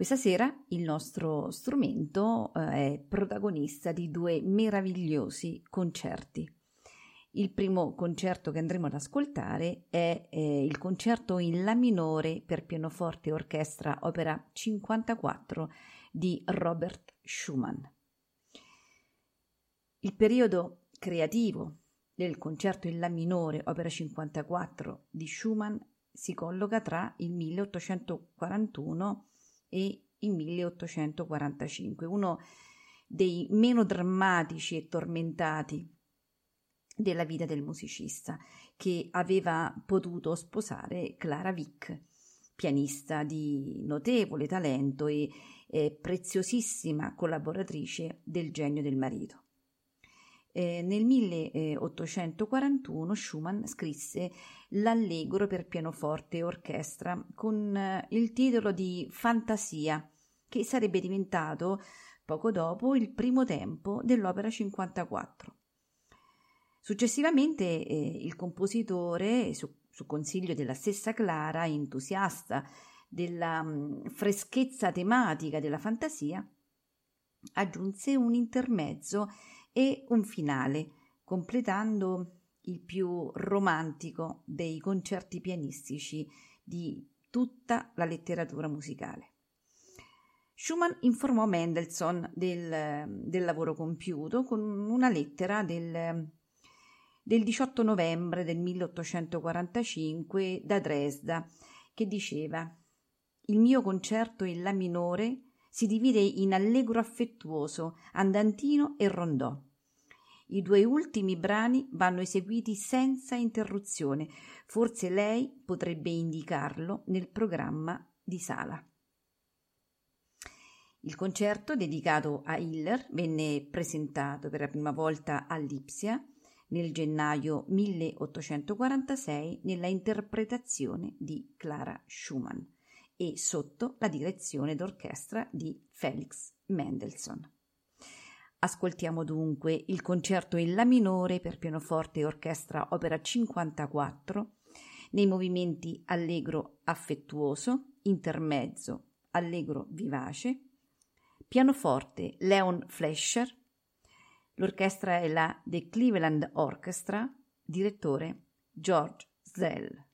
Questa sera il nostro strumento eh, è protagonista di due meravigliosi concerti. Il primo concerto che andremo ad ascoltare è eh, il concerto in La minore per pianoforte e orchestra, opera 54 di Robert Schumann. Il periodo creativo del concerto in La minore, opera 54 di Schumann, si colloca tra il 1841 e il 1845, uno dei meno drammatici e tormentati della vita del musicista, che aveva potuto sposare Clara Wick, pianista di notevole talento e eh, preziosissima collaboratrice del genio del marito. Eh, nel 1841 Schumann scrisse l'Allegro per pianoforte e orchestra con eh, il titolo di Fantasia, che sarebbe diventato poco dopo il primo tempo dell'opera 54. Successivamente eh, il compositore, su, su, consiglio della stessa Clara, entusiasta della mh, mm, freschezza tematica della fantasia, aggiunse un intermezzo e un finale, completando il più romantico dei concerti pianistici di tutta la letteratura musicale. Schumann informò Mendelssohn del, del lavoro compiuto con una lettera del, del 18 novembre del 1845 da Dresda che diceva Il mio concerto in La minore si divide in allegro affettuoso, andantino e rondò. I due ultimi brani vanno eseguiti senza interruzione. Forse lei potrebbe indicarlo nel programma di sala. Il concerto dedicato a Hiller venne presentato per la prima volta a Lipsia nel gennaio 1846 nella interpretazione di Clara Schumann e sotto la direzione d'orchestra di Felix Mendelssohn. Ascoltiamo dunque il concerto in La minore per pianoforte e orchestra opera 54 nei movimenti allegro affettuoso, intermezzo, allegro vivace, pianoforte Leon Flescher, l'orchestra è la The Cleveland Orchestra, direttore George Zell.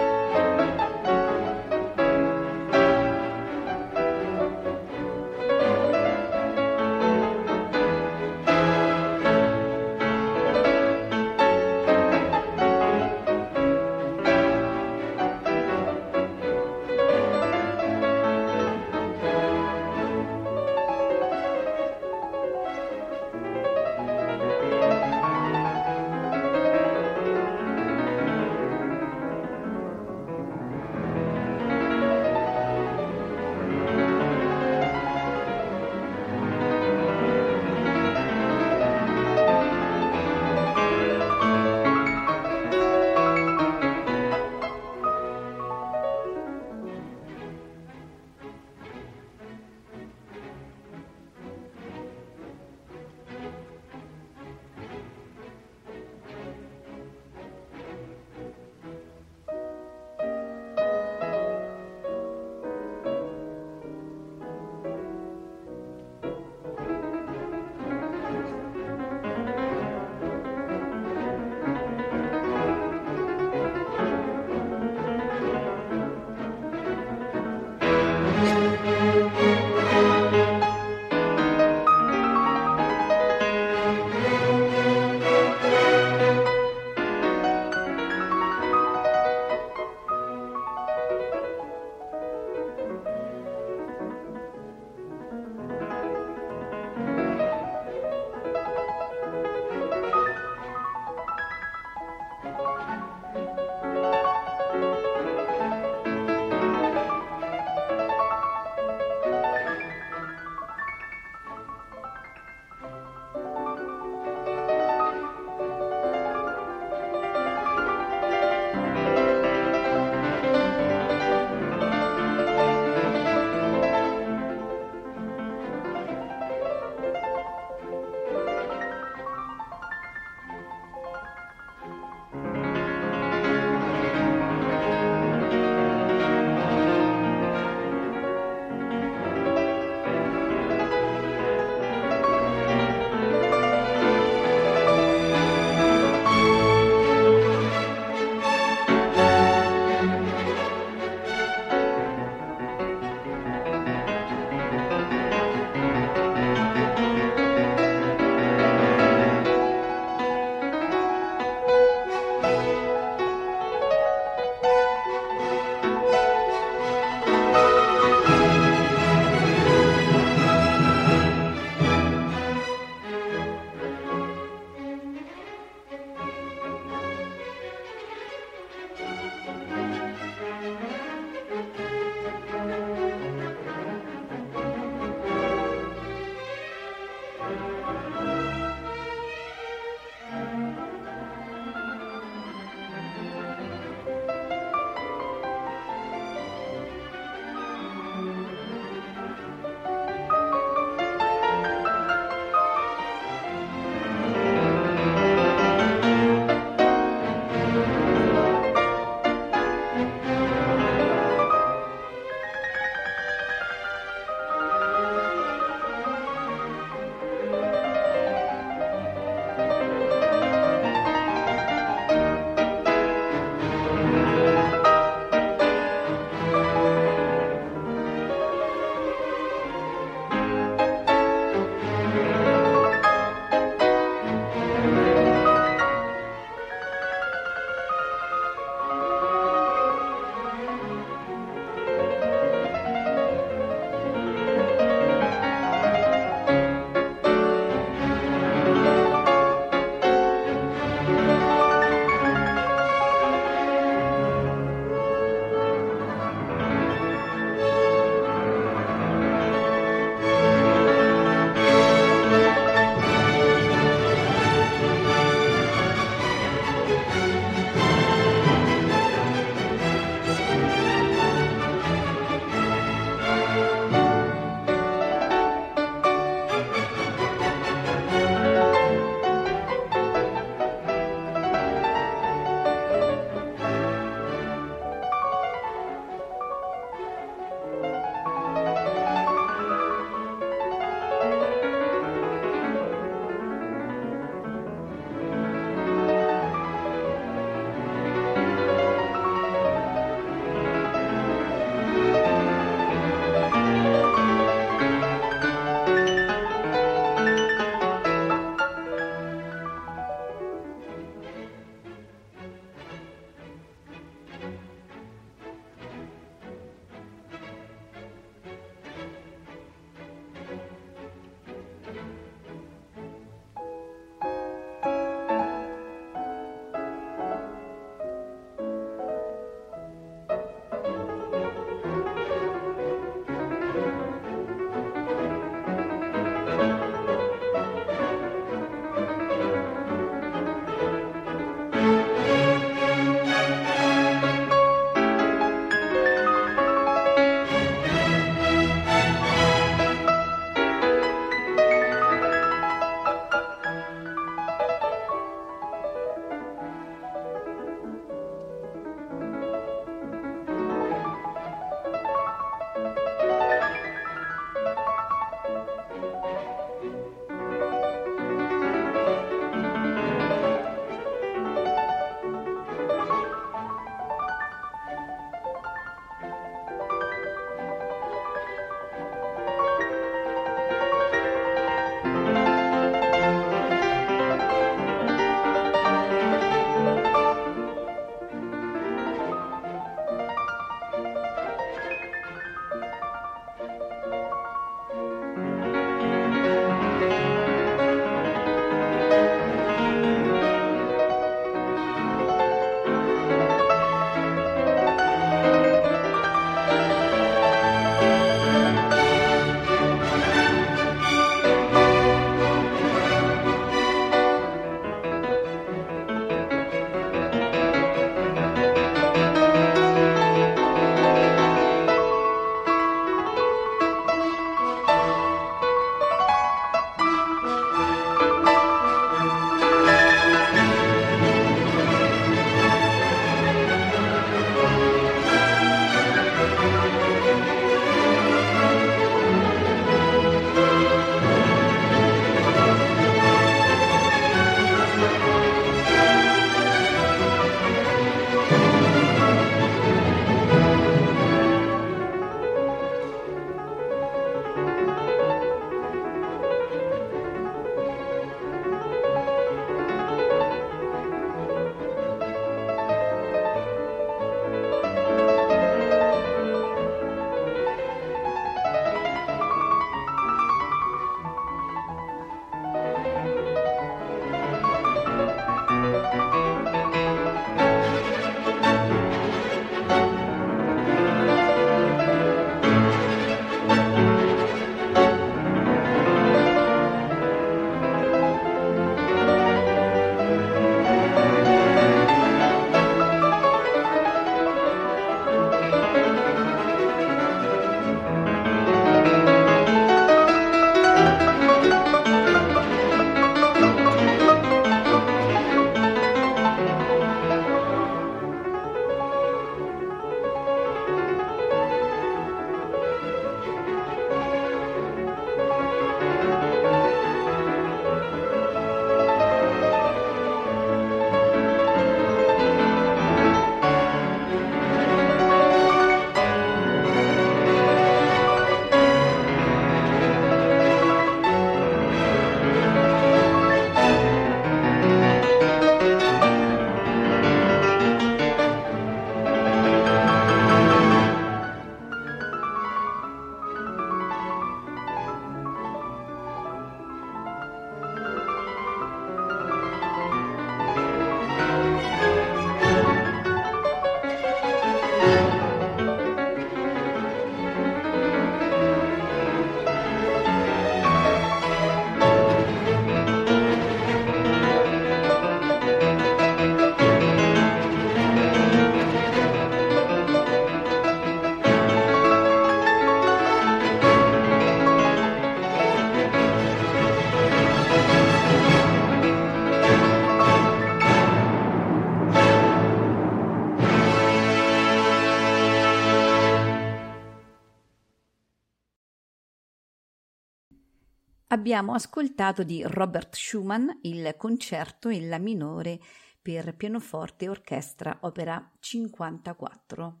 Abbiamo ascoltato di Robert Schumann il concerto in La minore per pianoforte e orchestra opera 54.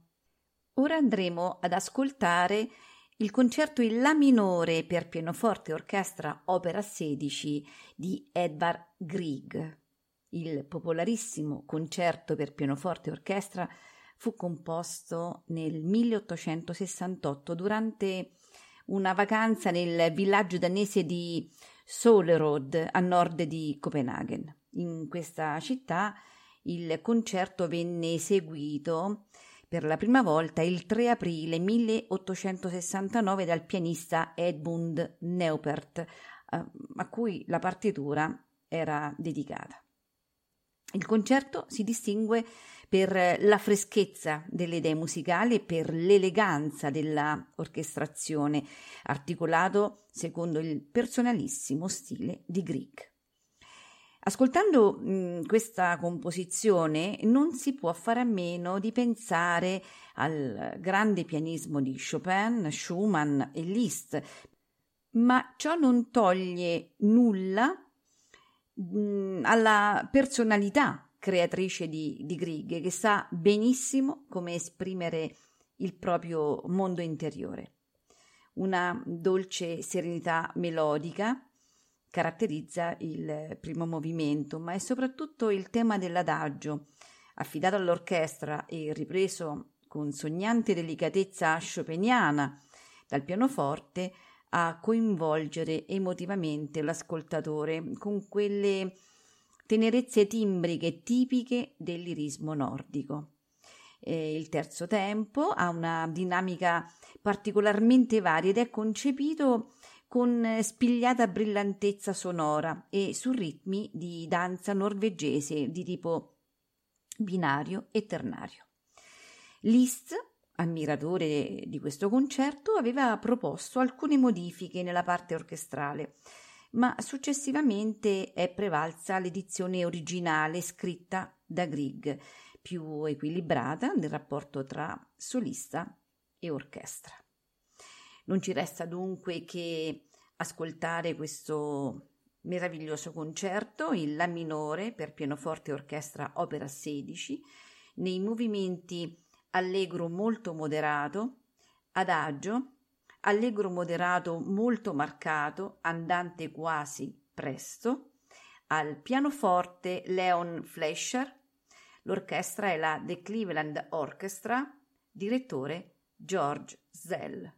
Ora andremo ad ascoltare il concerto in La minore per pianoforte e orchestra opera 16 di Edvard Grieg. Il popolarissimo concerto per pianoforte e orchestra fu composto nel 1868 durante una vacanza nel villaggio danese di Solerod a nord di Copenaghen. In questa città il concerto venne eseguito per la prima volta il 3 aprile 1869 dal pianista Edmund Neupert, eh, a cui la partitura era dedicata. Il concerto si distingue per la freschezza delle idee musicali e per l'eleganza della orchestrazione, articolato secondo il personalissimo stile di Grieg. Ascoltando mh, questa composizione non si può fare a meno di pensare al grande pianismo di Chopin, Schumann e Liszt, ma ciò non toglie nulla mh, alla personalità creatrice di, di Grieg, che sa benissimo come esprimere il proprio mondo interiore. Una dolce serenità melodica caratterizza il primo movimento, ma è soprattutto il tema dell'adagio, affidato all'orchestra e ripreso con sognante delicatezza chopiniana dal pianoforte, a coinvolgere emotivamente l'ascoltatore con quelle tenerezze timbriche tipiche del lirismo nordico. E il terzo tempo ha una dinamica particolarmente varia ed è concepito con spigliata brillantezza sonora e su ritmi di danza norvegese di tipo binario e ternario. Liszt ammiratore di questo concerto, aveva proposto alcune modifiche nella parte orchestrale, ma successivamente è prevalsa l'edizione originale scritta da Grieg, più equilibrata nel rapporto tra solista e orchestra. Non ci resta dunque che ascoltare questo meraviglioso concerto in La minore per pianoforte e orchestra opera 16 nei movimenti allegro molto moderato, adagio, allegro moderato molto marcato, andante quasi presto, al pianoforte Leon Fleischer, l'orchestra è la The Cleveland Orchestra, direttore George Zell.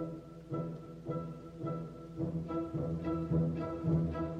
Thank you.